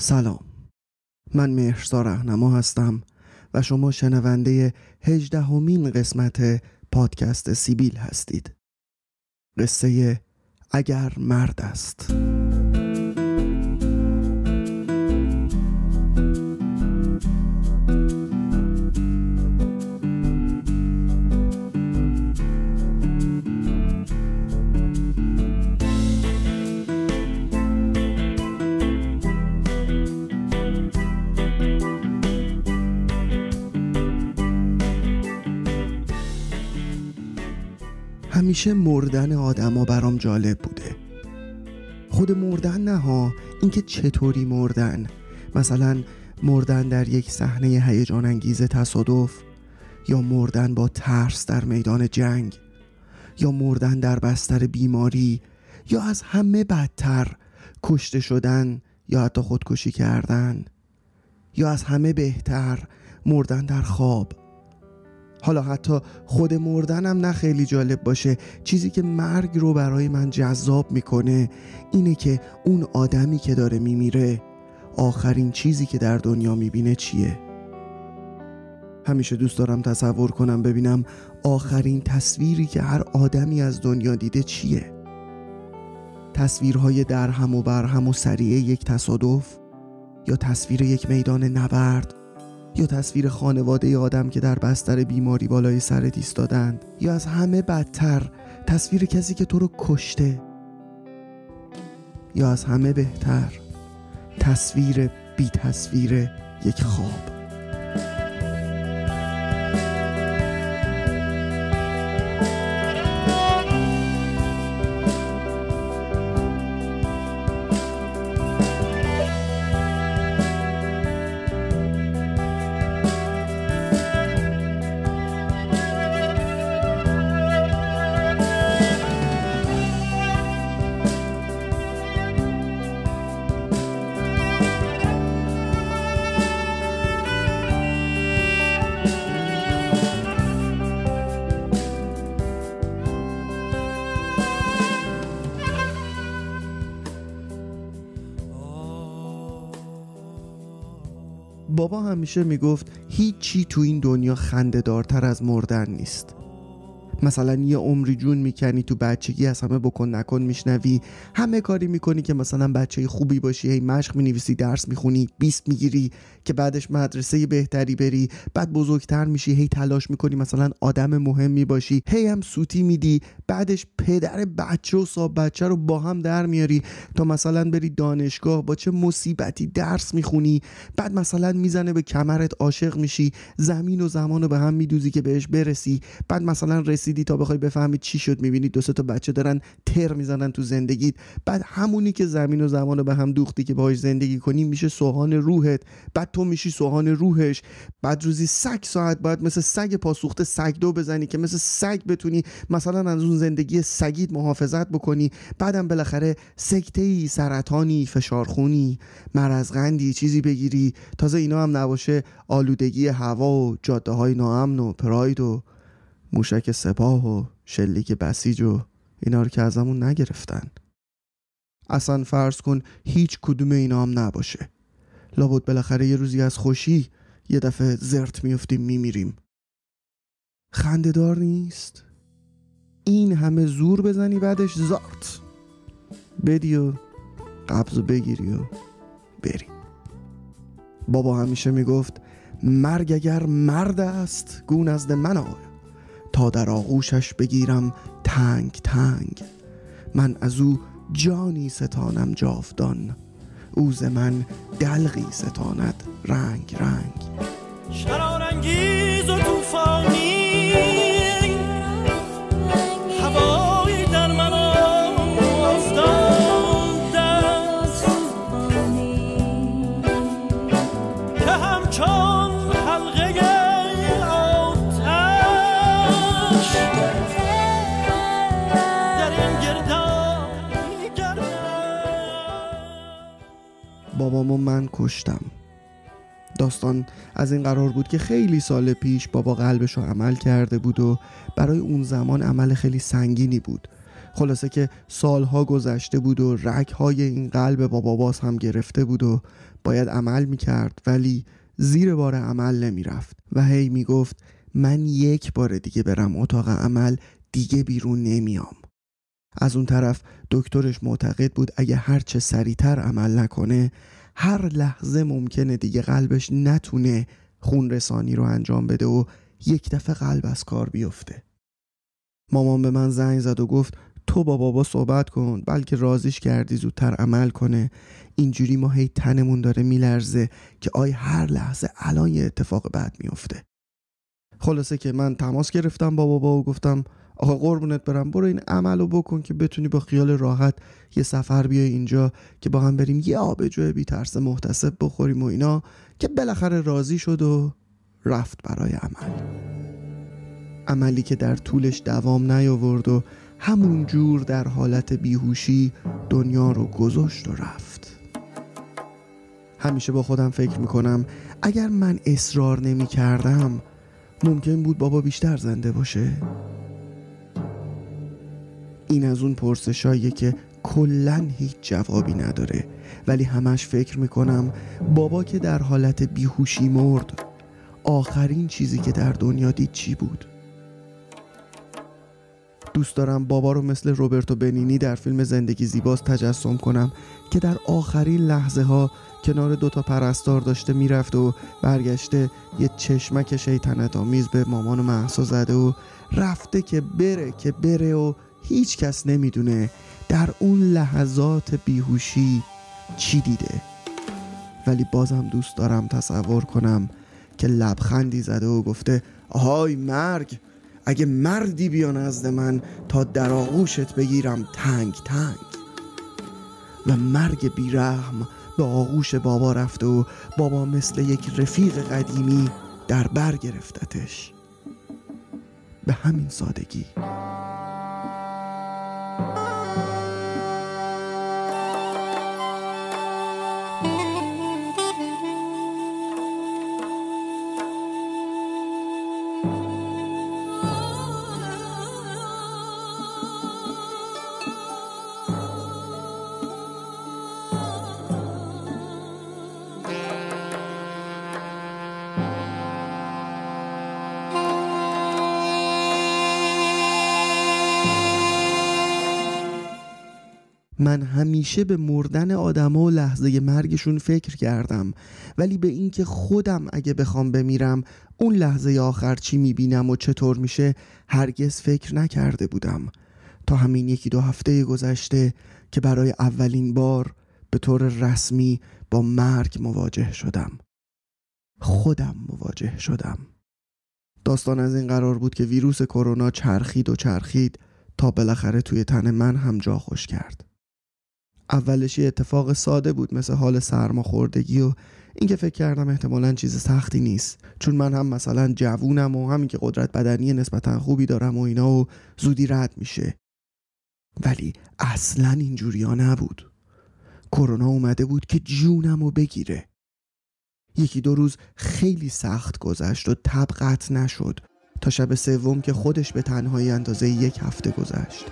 سلام. من مهرزا رهنما هستم و شما شنونده هجدهمین قسمت پادکست سیبیل هستید. قصه اگر مرد است. همیشه مردن آدما برام جالب بوده. خود مردن نه ها اینکه چطوری مردن. مثلا مردن در یک صحنه هیجان انگیز تصادف یا مردن با ترس در میدان جنگ یا مردن در بستر بیماری یا از همه بدتر کشته شدن یا حتی خودکشی کردن یا از همه بهتر مردن در خواب. حالا حتی خود مردنم نه خیلی جالب باشه. چیزی که مرگ رو برای من جذاب می‌کنه اینه که اون آدمی که داره میمیره آخرین چیزی که در دنیا می‌بینه چیه؟ همیشه دوست دارم تصور کنم ببینم آخرین تصویری که هر آدمی از دنیا دیده چیه. تصویرهای درهم و برهم و سریع یک تصادف یا تصویر یک میدان نبرد یا تصویر خانواده آدم که در بستر بیماری بالای سرت ایستادند یا از همه بدتر تصویر کسی که تو رو کشته یا از همه بهتر تصویر بی تصویر یک خواب. بابا همیشه می‌گفت هیچی تو این دنیا خنده دارتر از مردن نیست. مثلا یه عمری جون می‌کنی تو بچگی از همه بکن نکن میشنوی. همه کاری می‌کنی که مثلا بچه خوبی باشی هی مشق می‌نویسی درس می‌خونی 20 می‌گیری که بعدش مدرسه بهتری بری. بعد بزرگتر میشی هی تلاش می‌کنی مثلا آدم مهمی باشی. هی هم سوتی میدی. بعدش پدر بچه و صاحب بچه رو با هم در میاری. تا مثلا بری دانشگاه با چه مصیبتی درس می‌خونی. بعد مثلا می‌زنه به کمرت عاشق میشی. زمین و زمان رو به هم میدوزی که بهش برسی. بعد مثلا رسیدی تا بخوای بفهمی چی شد می‌بینی دو تا بچه دارن تر می‌زنن تو زندگیت. بعد همونی که زمین و زمان رو به هم دوختی که باهاش زندگی کنی میشه سوهان روحت. بعد تو میشی سوهان روحش. بعد روزی سگ ساعت باید مثل سگ پاسوخته سگ دو بزنی که مثل سگ بتونی مثلا از اون زندگی سگیت محافظت بکنی. بعدم بالاخره سکته ای سرطانی فشارخونی. مرض قندی چیزی بگیری. تازه اینا هم نباشه آلودگی هوا و جاده های ناامن و پراید و موشک سپاه و شلیک بسیج و اینا رو که ازمون نگرفتن. اصلا فرض کن هیچ کدوم اینا هم نباشه. لابد بالاخره یه روزی از خوشی یه دفعه زرت میفتیم میمیریم. خندهدار نیست؟ این همه زور بزنی بعدش زارت. بدی و قبض بگیری و بری. بابا همیشه می‌گفت مرگ اگر مرد است گو نزد من آی تا در آغوشش بگیرم تنگ تنگ. من از او جانی ستانم جاودان. اوز من دلغی ستاند رنگ رنگ. شرارانگیز و توفانی بابامو من کشتم. داستان از این قرار بود که خیلی سال پیش بابا قلبش رو عمل کرده بود و برای اون زمان عمل خیلی سنگینی بود. خلاصه که سالها گذشته بود و رگهای این قلب بابا باز هم گرفته بود و باید عمل می‌کرد ولی زیر بار عمل نمی‌رفت و هی می‌گفت من یک بار دیگه برم اتاق عمل دیگه بیرون نمیام. از اون طرف دکترش معتقد بود اگه هرچه سریعتر عمل نکنه هر لحظه ممکنه دیگه قلبش نتونه خون رسانی رو انجام بده و یک دفعه قلب از کار بیفته. مامان به من زنگ زد و گفت تو با بابا صحبت کن بلکه رازیش کردی زودتر عمل کنه. اینجوری ما هی تنمون داره میلرزه که آی هر لحظه الان یه اتفاق بد میفته خلاصه که من تماس گرفتم با بابا و گفتم آقا قربونت برم برو این عملو بکن که بتونی با خیال راحت یه سفر بیای اینجا که با هم بریم یه آبجو بی ترس محتسب بخوریم و اینا. که بالاخره راضی شد و رفت برای عمل. عملی که در طولش دوام نیاورد و همون جور در حالت بیهوشی دنیا رو گذاشت و رفت. همیشه با خودم فکر می‌کنم اگر من اصرار نمی کردم ممکن بود بابا بیشتر زنده باشه. این از اون پرسشاییه که کلا هیچ جوابی نداره. ولی همش فکر می‌کنم بابا که در حالت بیهوشی مرد آخرین چیزی که در دنیا دید چی بود؟ دوست دارم بابا رو مثل روبرتو بنینی در فیلم زندگی زیباست تجسم کنم که در آخرین لحظه ها کنار دوتا پرستار داشته می‌رفت و برگشته یه چشمک شیطنت آمیز به مامان و محسا زده و رفته که بره که بره و هیچ کس نمی‌دونه در اون لحظات بیهوشی چی دیده. ولی بازم دوست دارم تصور کنم که لبخندی زده و گفته آهای مرگ اگه مردی بیا نزد من تا در آغوشت بگیرم تنگ تنگ. و مرگ بیرحم به آغوش بابا رفته و بابا مثل یک رفیق قدیمی در بر گرفتتش. به همین سادگی. من همیشه به مردن آدما و لحظه مرگشون فکر کردم. ولی به اینکه خودم اگه بخوام بمیرم اون لحظه آخر چی می‌بینم و چطور میشه هرگز فکر نکرده بودم. تا همین یکی دو هفته گذشته که برای اولین بار به طور رسمی با مرگ مواجه شدم. خودم مواجه شدم. داستان از این قرار بود که ویروس کرونا چرخید و چرخید تا بالاخره توی تن من هم جا خوش کرد. اولش یه اتفاق ساده بود مثل حال سرماخوردگی و اینکه فکر کردم احتمالا چیز سختی نیست. چون من هم مثلا جوونم و همین که قدرت بدنی نسبتا خوبی دارم و اینا و زودی رد میشه. ولی اصلا اینجوریا نبود. کرونا اومده بود که جونم رو بگیره. یکی دو روز خیلی سخت گذشت و طبقت نشد تا شب سوم که خودش به تنهایی اندازه یک هفته گذشت.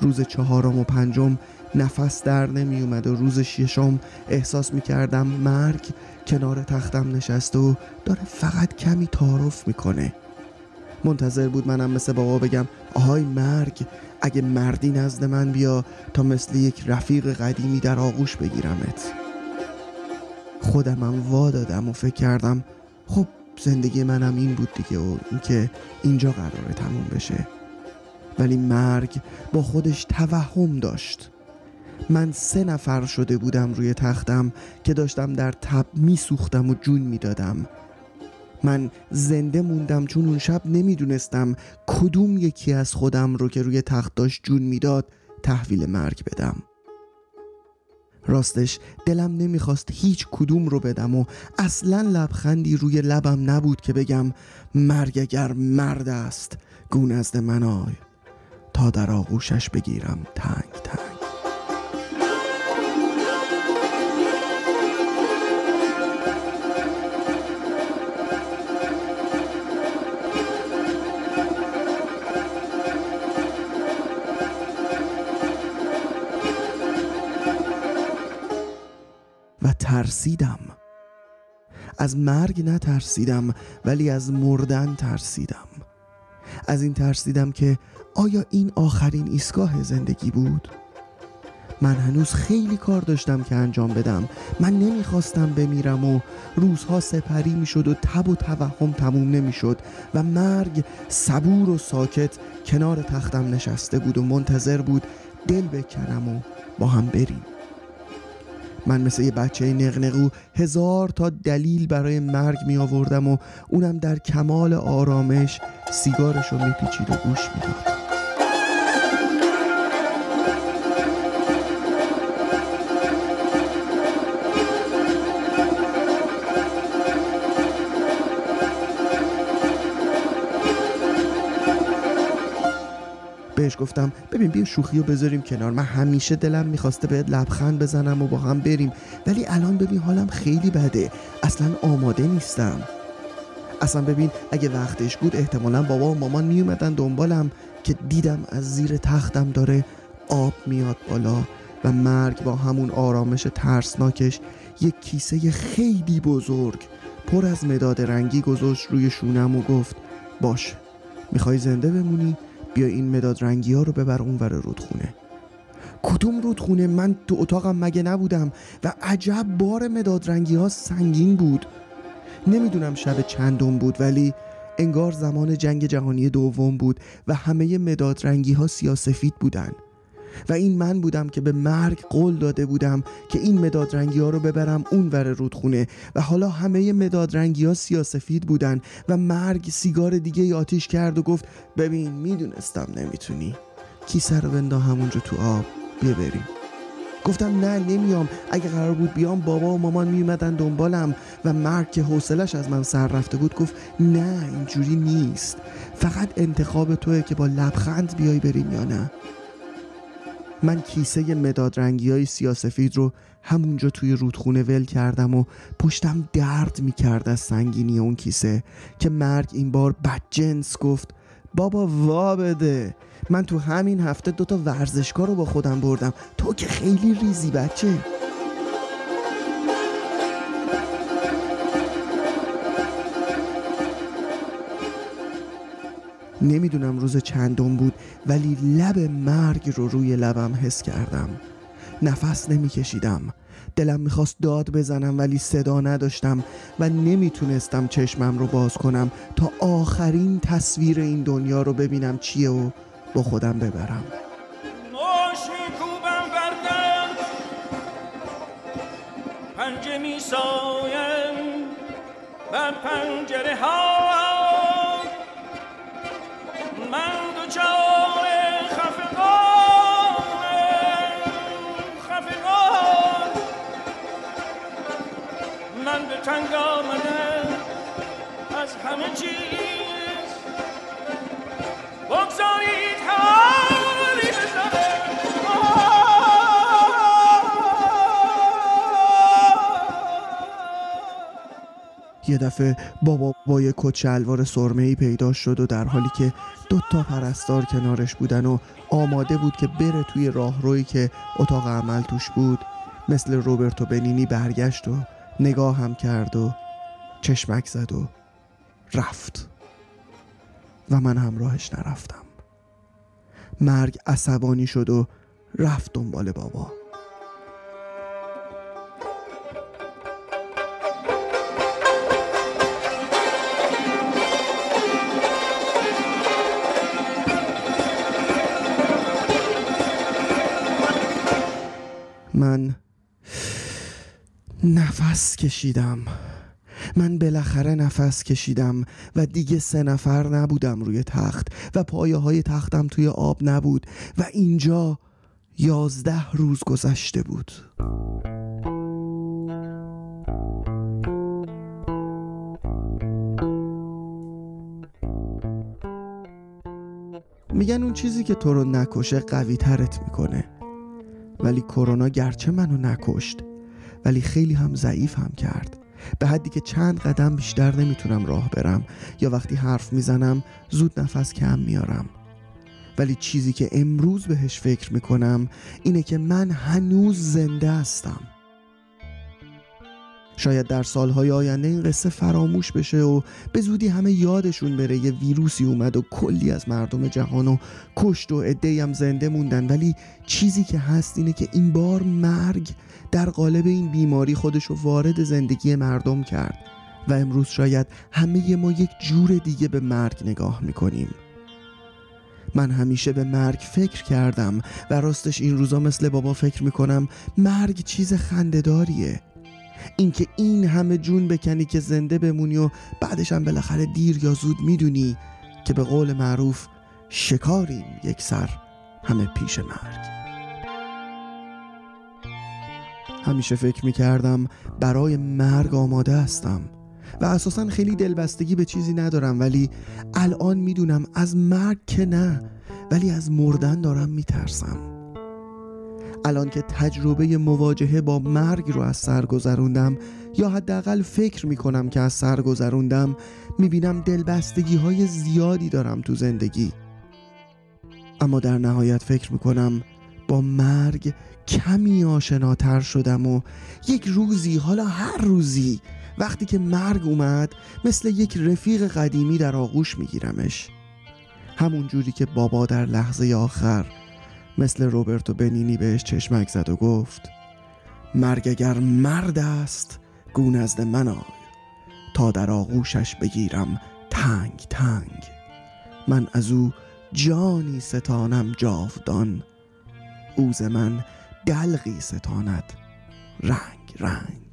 روز چهارم و پنجم نفس در نمی اومد و روز ششم احساس می کردم مرگ کنار تختم نشسته و داره فقط کمی تعارف می‌کنه. منتظر بود منم مثل بابا بگم آهای مرگ اگه مردی نزد من بیا تا مثل یک رفیق قدیمی در آغوش بگیرمت. خودمم وا دادم و فکر کردم خب زندگی منم این بود دیگه و اینکه اینجا قراره تموم بشه. ولی مرگ با خودش توهم داشت. من سه نفر شده بودم روی تختم که داشتم در تب میسوختم و جون می‌دادم. من زنده موندم چون اون شب نمی‌دونستم کدوم یکی از خودم رو که روی تخت داشت جون می‌داد تحویل مرگ بدم. راستش دلم نمی‌خواست هیچ کدوم رو بدم و اصلا لبخندی روی لبم نبود که بگم مرگ اگر مرد است گون از من آی. تا در آغوشش بگیرم تنگ تنگ. و ترسیدم. از مرگ نترسیدم ولی از مردن ترسیدم. از این ترسیدم که آیا این آخرین ایستگاه زندگی بود؟ من هنوز خیلی کار داشتم که انجام بدم. من نمی‌خواستم بمیرم و روزها سپری می‌شد و تب و توهم تموم نمی‌شد و مرگ صبور و ساکت کنار تختم نشسته بود و منتظر بود دل بکنم و با هم بریم. من مثل یه بچه نقنقو هزار تا دلیل برای مرگ می آوردم و اونم در کمال آرامش سیگارش رو میپیچید و گوش می‌داد. بهش گفتم ببین بیا شوخی رو بذاریم کنار. من همیشه دلم می‌خواسته بهت لبخند بزنم و با هم بریم. ولی الان ببین حالم خیلی بده. اصلا آماده نیستم. اصلا ببین اگه وقتش بود احتمالا بابا و مامان میومدن دنبالم که دیدم از زیر تختم داره آب میاد بالا و مرگ با همون آرامش ترسناکش یک کیسه خیلی بزرگ پر از مداد رنگی گذاشت روی شونم و گفت باش می‌خوای زنده بمونی؟ بیا این مداد رنگی ها رو ببر اونور رودخونه. کدوم رودخونه؟ من تو اتاقم مگه نبودم؟ و عجب بار مداد رنگی ها سنگین بود. نمی‌دونم شب چندم بود ولی انگار زمان جنگ جهانی دوم بود و همه مداد رنگی ها سیاسفید بودن. و این من بودم که به مرگ قول داده بودم که این مداد رنگی ها رو ببرم اون ور رودخونه. و حالا همه مداد رنگی ها سیاسفید بودن و مرگ سیگار دیگه آتیش کرد و گفت ببین می‌دونستم نمی‌تونی. کیسه رو بندا همونجا تو آب؟ ببریم گفتم نه نمیام. اگه قرار بود بیام بابا و مامان میومدن دنبالم. و مرگ که حوصلش از من سر رفته بود گفت نه اینجوری نیست. فقط انتخاب توه که با لبخند بیای بریم یا نه. من کیسه مداد رنگی های سیاسفید رو همونجا توی رودخونه ول کردم و پشتم درد می‌کرد از سنگینی اون کیسه که مرگ این بار بدجنس گفت بابا وا بده. من تو همین هفته دوتا ورزشکار رو با خودم بردم. تو که خیلی ریزی بچه. نمی‌دونم روز چندم بود ولی لب مرگ رو روی لبم حس کردم. نفس نمیکشیدم. دلم می‌خواست داد بزنم ولی صدا نداشتم و نمی‌تونستم چشمم رو باز کنم تا آخرین تصویر این دنیا رو ببینم چیه و با خودم ببرم. پنجه سایم بر پنجره ها تنگ آمده از همه چیز. بگذارید یه دفعه بابا با یه کت سرمه ای پیدا شد و در حالی که دو تا پرستار کنارش بودن و آماده بود که بره توی راهرویی که اتاق عمل توش بود مثل روبرتو بنینی برگشت و نگاه هم کرد و چشمک زد و رفت. و من همراهش نرفتم. مرگ عصبانی شد و رفت دنبال بابا. نفس کشیدم. من بالاخره نفس کشیدم و دیگه سه نفر نبودم روی تخت و پایه های تختم توی آب نبود و اینجا یازده روز گذشته بود. میگن اون چیزی که تو رو نکشه قوی ترت می‌کنه. ولی کرونا گرچه منو نکشت ولی خیلی هم ضعیف هم کرد. به حدی که چند قدم بیشتر نمی‌تونم راه برم یا وقتی حرف می‌زنم زود نفس کم میارم. ولی چیزی که امروز بهش فکر می‌کنم اینه که من هنوز زنده هستم. شاید در سالهای آینده این قصه فراموش بشه و به زودی همه یادشون بره یه ویروسی اومد و کلی از مردم جهان و کشت و عده‌ای هم زنده موندن. ولی چیزی که هست اینه که این بار مرگ در قالب این بیماری خودشو وارد زندگی مردم کرد و امروز شاید همه ما یک جور دیگه به مرگ نگاه می‌کنیم. من همیشه به مرگ فکر کردم و راستش این روزا مثل بابا فکر می‌کنم مرگ چیز خندهداریه. اینکه این همه جون بکنی که زنده بمونی و بعدش هم بالاخره دیر یا زود می‌دونی که به قول معروف شکاریم یک سر همه پیش مرگ. همیشه فکر می‌کردم برای مرگ آماده هستم و اساسا خیلی دلبستگی به چیزی ندارم ولی الان می‌دونم از مرگ که نه ولی از مردن دارم میترسم. الان که تجربه مواجهه با مرگ رو از سر گذروندم یا حداقل فکر می‌کنم که از سر گذروندم می‌بینم دلبستگی های زیادی دارم تو زندگی. اما در نهایت فکر می‌کنم با مرگ کمی آشناتر شدم و یک روزی حالا هر روزی وقتی که مرگ اومد مثل یک رفیق قدیمی در آغوش میگیرمش. همون جوری که بابا در لحظه آخر مثل روبرتو بنینی بهش چشمک زد و گفت مرگ اگر مرد است گو نزد من آی. تا در آغوشش بگیرم تنگ تنگ. من از او جانی ستانم جاودان. اوز من دلغی ستاند رنگ رنگ.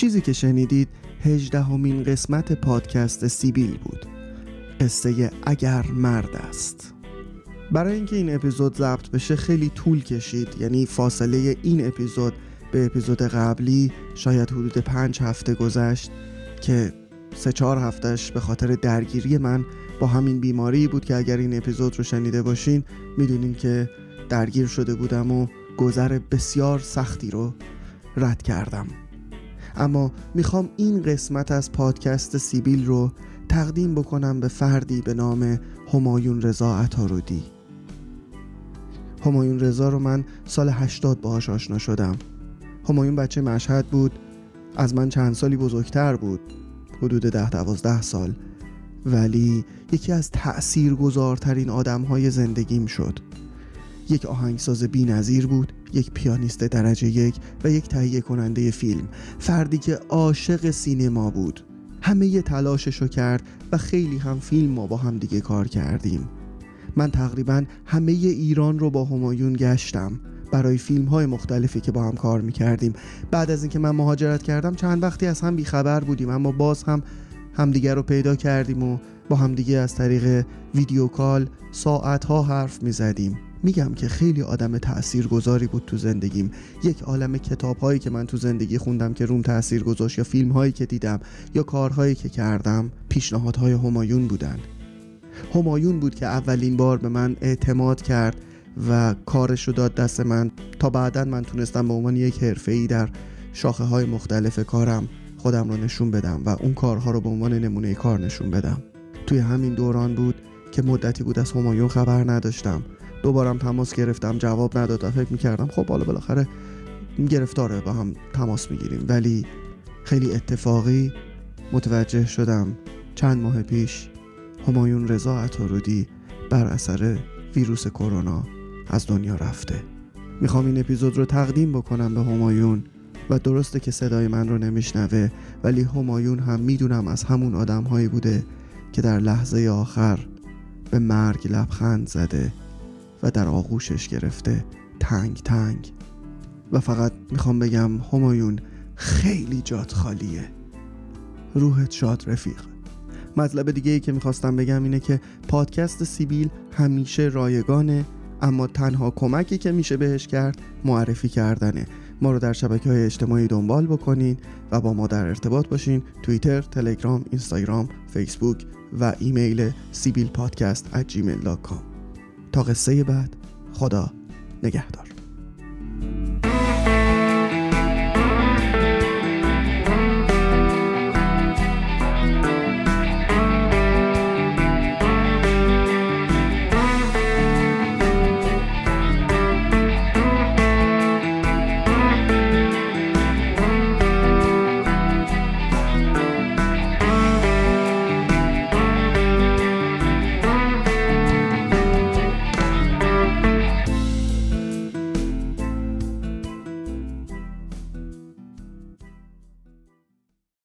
چیزی که شنیدید هجدهمین قسمت پادکست سیبیل بود. قصه اگر مرد است. برای اینکه این اپیزود ضبط بشه خیلی طول کشید یعنی فاصله این اپیزود به اپیزود قبلی شاید حدود پنج هفته گذشت که سه چهار هفتهش به خاطر درگیری من با همین بیماری بود که اگر این اپیزود رو شنیده باشین می‌دونین که درگیر شده بودم و گذر بسیار سختی رو رد کردم. اما می‌خوام این قسمت از پادکست سیبیل رو تقدیم بکنم به فردی به نام همایون رضا عطارودی. همایون رضا رو من سال 80 باهاش آشنا شدم. همایون بچه مشهد بود از من چند سالی بزرگتر بود حدود ده دوازده سال. ولی یکی از تأثیر گذارترین آدم های زندگیم شد. یک آهنگساز بی نظیر بود یک پیانیست درجه یک و یک تهیه کننده فیلم. فردی که عاشق سینما بود. همه ی تلاششو کرد و خیلی هم فیلم ما با هم دیگه کار کردیم. من تقریبا همه ایران رو با همایون گشتم. برای فیلم های مختلفی که با هم کار می‌کردیم. بعد از اینکه من مهاجرت کردم چند وقتی از هم بیخبر بودیم اما باز هم همدیگه رو پیدا کردیم و با همدیگه از طریق ویدیو کال ساعت ها حرف می زدیم میگم که خیلی آدم تأثیر گذاری بود تو زندگیم. یک عالم کتاب هایی که من تو زندگی خوندم که روم تأثیر گذاشت یا فیلم هایی که دیدم یا کارهایی که کردم پیشنهادهای همایون بودن همایون بود که اولین بار به من اعتماد کرد و کارش رو داد دست من. تا بعدا من تونستم به عنوان یک حرفه‌ای در شاخه های مختلف کارم خودم رو نشون بدم و اون کارها رو به عنوان نمونه کار نشون بدم. توی همین دوران بود که مدتی بود از همایون خبر نداشتم. دوبارم تماس گرفتم جواب نداد و فکر می‌کردم خب حالا بالاخره گرفتاره با هم تماس می‌گیریم. ولی خیلی اتفاقی متوجه شدم چند ماه پیش همایون رضا عطارودی بر اثر ویروس کرونا از دنیا رفته. می‌خوام این اپیزود رو تقدیم بکنم به همایون و درسته که صدای من رو نمیشنوه ولی همایون هم می‌دونم از همون آدم بوده که در لحظه آخر به مرگ لبخند زده. و در آغوشش گرفته تنگ تنگ. و فقط می‌خوام بگم همایون خیلی جات خالیه. روحت شاد رفیق. مطلب دیگه ای که می‌خواستم بگم اینه که پادکست سیبیل همیشه رایگانه اما تنها کمکی که میشه بهش کرد معرفی کردنه. ما رو در شبکه های اجتماعی دنبال بکنین و با ما در ارتباط باشین. توییتر، تلگرام، اینستاگرام، فیسبوک و ایمیل سیبیل پادکست at gmail.com تا قصه بعد خدا نگهدار.